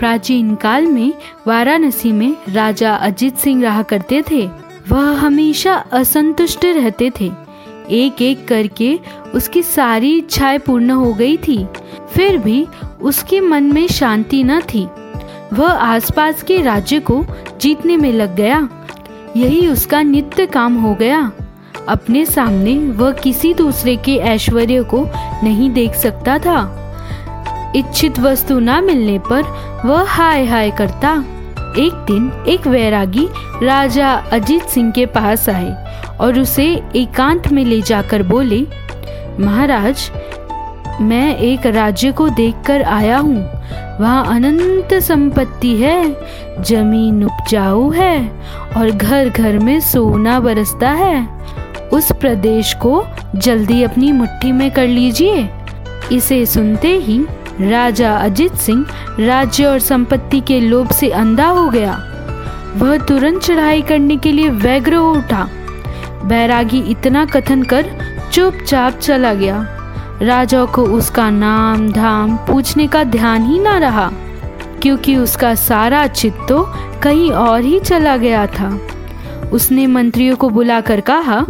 प्राचीन काल में वाराणसी में राजा अजीत सिंह रहा करते थे। वह हमेशा असंतुष्ट रहते थे। एक एक करके उसकी सारी इच्छाएँ पूर्ण हो गई थी। फिर भी उसके मन में शांति न थी। वह आसपास के राज्य को जीतने में लग गया। यही उसका नित्य काम हो गया। अपने सामने वह किसी दूसरे के ऐश्वर्य को नहीं देख सकता था। इच्छित वस्तु न मिलने पर वह हाय हाय करता। एक दिन एक वैरागी राजा अजीत सिंह के पास आए और उसे एकांत में ले जाकर बोले, महाराज, मैं एक राज्य को देखकर आया हूँ। वहाँ अनंत संपत्ति है, ज़मीन उपजाऊ है और घर घर में सोना बरसता है। उस प्रदेश को जल्दी अपनी मुट्ठी में कर लीजिए। इसे सुनते ही राजा अजीत सिंह राज्य और संपत्ति के लोभ से अंधा हो गया। वह तुरंत चढ़ाई करने के लिए व्यग्र हो उठा। बैरागी इतना कथन कर चुपचाप चला गया। राजा को उसका नाम धाम पूछने का ध्यान ही ना रहा, क्योंकि उसका सारा चित्त तो कहीं और ही चला गया था। उसने मंत्रियों को बुलाकर कहा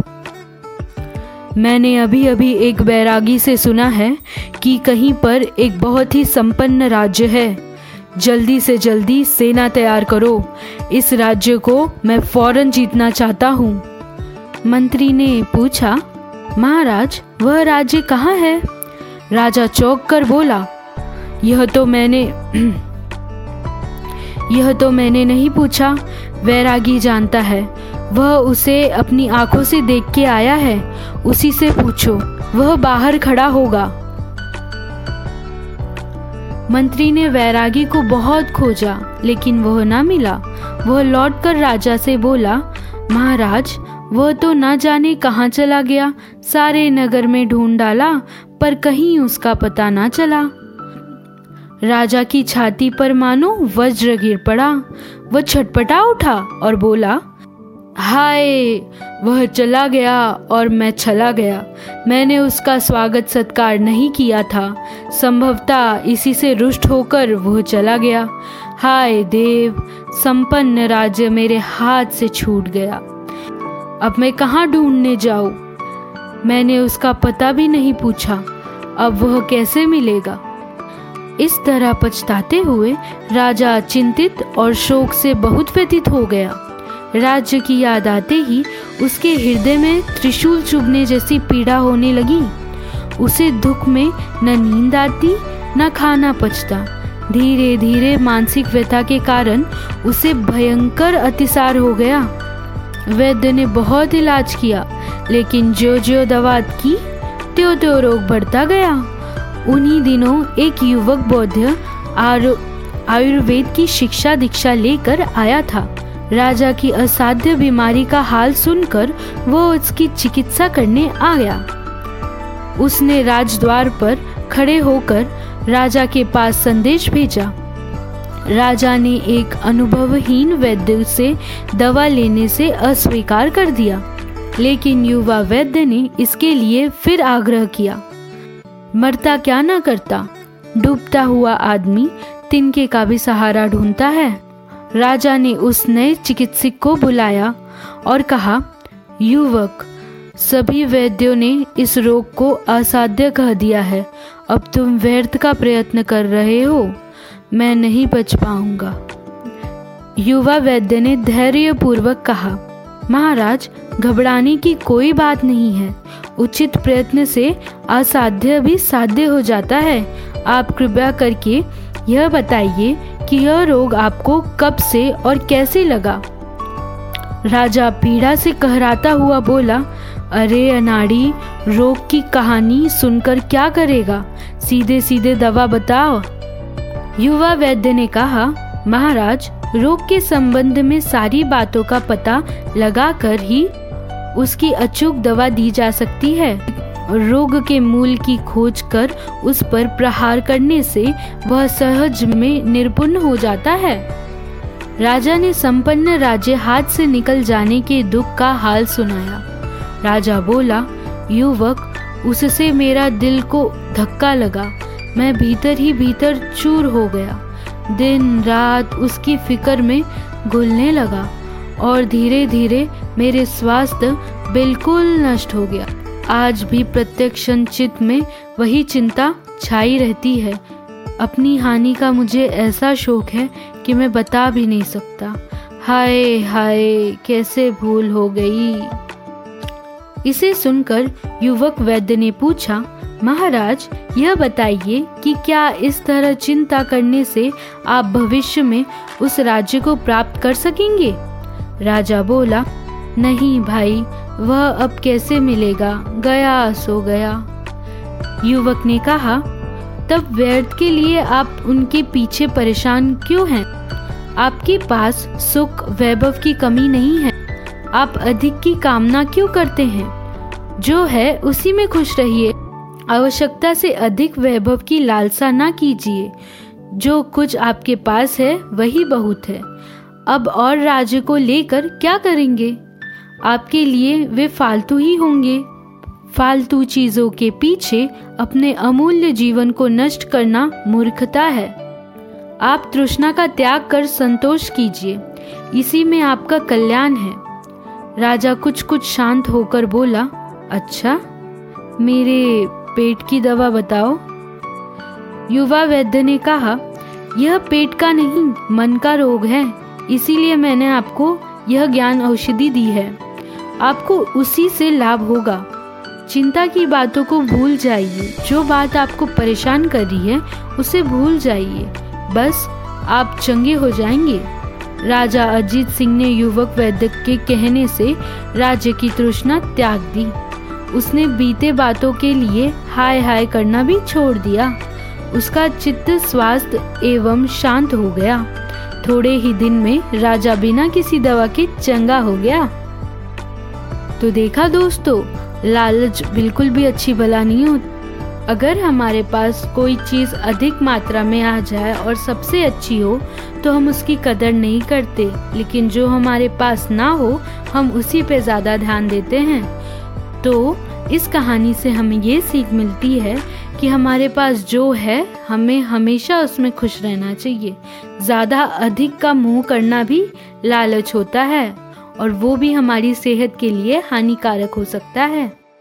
मैंने अभी अभी एक बैरागी से सुना है कि कहीं पर एक बहुत ही संपन्न राज्य है। जल्दी से जल्दी सेना तैयार करो। इस राज्य को मैं फ़ौरन जीतना चाहता हूँ। मंत्री ने पूछा, महाराज, वह राज्य कहाँ है? राजा चौक कर बोला, यह तो मैंने यह तो मैंने नहीं पूछा। वैरागी जानता है। वह उसे अपनी आँखों से देख के आया है। उसी से पूछो, वह बाहर खड़ा होगा। मंत्री ने वैरागी को बहुत खोजा, लेकिन वह ना मिला। वह लौटकर राजा से बोला, महाराज, वह तो न जाने कहाँ चला गया। सारे नगर में ढूंढ डाला, पर कहीं उसका पता ना चला। राजा की छाती पर मानो वज्र गिर पड़ा। वह छटपटा उठा और बोला हाय, वह चला गया और मैं चला गया। मैंने उसका स्वागत सत्कार नहीं किया था। संभवतः इसी से रुष्ट होकर वह चला गया। हाय देव, संपन्न राज्य मेरे हाथ से छूट गया। अब मैं कहाँ ढूँढने जाऊँ? मैंने उसका पता भी नहीं पूछा। अब वह कैसे मिलेगा? इस तरह पछताते हुए राजा चिंतित और शोक से बहुत व्यतीत हो गया। राज्य की याद आते ही उसके हृदय में त्रिशूल चुभने जैसी पीड़ा होने लगी। उसे दुख में न नींद आती, न खाना पचता। धीरे धीरे मानसिक व्यथा के कारण उसे भयंकर अतिसार हो गया। वैद्य ने बहुत इलाज किया, लेकिन जो जो दवा की त्यो त्यो रोग बढ़ता गया। उन्हीं दिनों एक युवक बौद्ध आयुर्वेद की शिक्षा दीक्षा लेकर आया था। राजा की असाध्य बीमारी का हाल सुनकर वो उसकी चिकित्सा करने आ गया। उसने राजद्वार पर खड़े होकर राजा के पास संदेश भेजा। राजा ने एक अनुभवहीन वैद्य से दवा लेने से अस्वीकार कर दिया, लेकिन युवा वैद्य ने इसके लिए फिर आग्रह किया। मरता क्या ना करता, डूबता हुआ आदमी तिनके का भी सहारा ढूंढता है। राजा ने उस नए चिकित्सक को बुलाया और कहा, युवक, सभी वैद्यों ने इस रोग को असाध्य कह दिया है। अब तुम व्यर्थ का प्रयत्न कर रहे हो। मैं नहीं बच पाऊँगा। युवा वैद्य ने धैर्य पूर्वक कहा, महाराज, घबराने की कोई बात नहीं है। उचित प्रयत्न से असाध्य भी साध्य हो जाता है। आप कृपया करके यह बताइए कि यह रोग आपको कब से और कैसे लगा? राजा पीड़ा से कहराता हुआ बोला, अरे अनाड़ी, रोग की कहानी सुनकर क्या करेगा? सीधे सीधे दवा बताओ। युवा वैद्य ने कहा, महाराज, रोग के संबंध में सारी बातों का पता लगाकर ही उसकी अचूक दवा दी जा सकती है। रोग के मूल की खोज कर उस पर प्रहार करने से वह सहज में निर्पुण हो जाता है। राजा ने संपन्न राज्य हाथ से निकल जाने के दुख का हाल सुनाया। राजा बोला, युवक, उससे मेरा दिल को धक्का लगा। मैं भीतर ही भीतर चूर हो गया। दिन रात उसकी फ़िक्र में घुलने लगा और धीरे धीरे मेरे स्वास्थ्य बिल्कुल नष्ट हो गया। आज भी प्रत्येक क्षण चित्त में वही चिंता छाई रहती है। अपनी हानि का मुझे ऐसा शौक है कि मैं बता भी नहीं सकता। हाय हाय, कैसे भूल हो गई? इसे सुनकर युवक वैद्य ने पूछा, महाराज, यह बताइए कि क्या इस तरह चिंता करने से आप भविष्य में उस राज्य को प्राप्त कर सकेंगे? राजा बोला, नहीं भाई वह अब कैसे मिलेगा? गया, सो गया। युवक ने कहा, तब व्यर्थ के लिए आप उनके पीछे परेशान क्यों हैं? आपके पास सुख, वैभव की कमी नहीं है। आप अधिक की कामना क्यों करते हैं? जो है, उसी में खुश रहिए। आवश्यकता से अधिक वैभव की लालसा ना कीजिए। जो कुछ आपके पास है, वही बहुत है। अब और राज्य को लेकर क्या करेंगे? आपके लिए वे फालतू ही होंगे। फालतू चीज़ों के पीछे अपने अमूल्य जीवन को नष्ट करना मूर्खता है। आप तृष्णा का त्याग कर संतोष कीजिए। इसी में आपका कल्याण है। राजा कुछ कुछ शांत होकर बोला अच्छा मेरे पेट की दवा बताओ। युवा वैद्य ने कहा, यह पेट का नहीं, मन का रोग है। इसीलिए मैंने आपको यह ज्ञान औषधि दी है। आपको उसी से लाभ होगा। चिंता की बातों को भूल जाइए। जो बात आपको परेशान कर रही है, उसे भूल जाइए। बस, आप चंगे हो जाएँगे। राजा अजीत सिंह ने युवक वैद्य के कहने से राज्य की तृष्णा त्याग दी। उसने बीते बातों के लिए हाय हाय करना भी छोड़ दिया। उसका चित्त स्वास्थ्य एवं शांत हो गया। थोड़े ही दिन में राजा बिना किसी दवा के चंगा हो गया। तो देखा दोस्तों, लालच बिल्कुल भी अच्छी भला नहीं होती। अगर हमारे पास कोई चीज़ अधिक मात्रा में आ जाए और सबसे अच्छी हो तो हम उसकी कदर नहीं करते, लेकिन जो हमारे पास ना हो, हम उसी पे ज़्यादा ध्यान देते हैं। तो इस कहानी से हमें ये सीख मिलती है कि हमारे पास जो है, हमें हमेशा उसमें खुश रहना चाहिए। ज़्यादा अधिक का मुँह करना भी लालच होता है। और वो भी हमारी सेहत के लिए हानिकारक हो सकता है।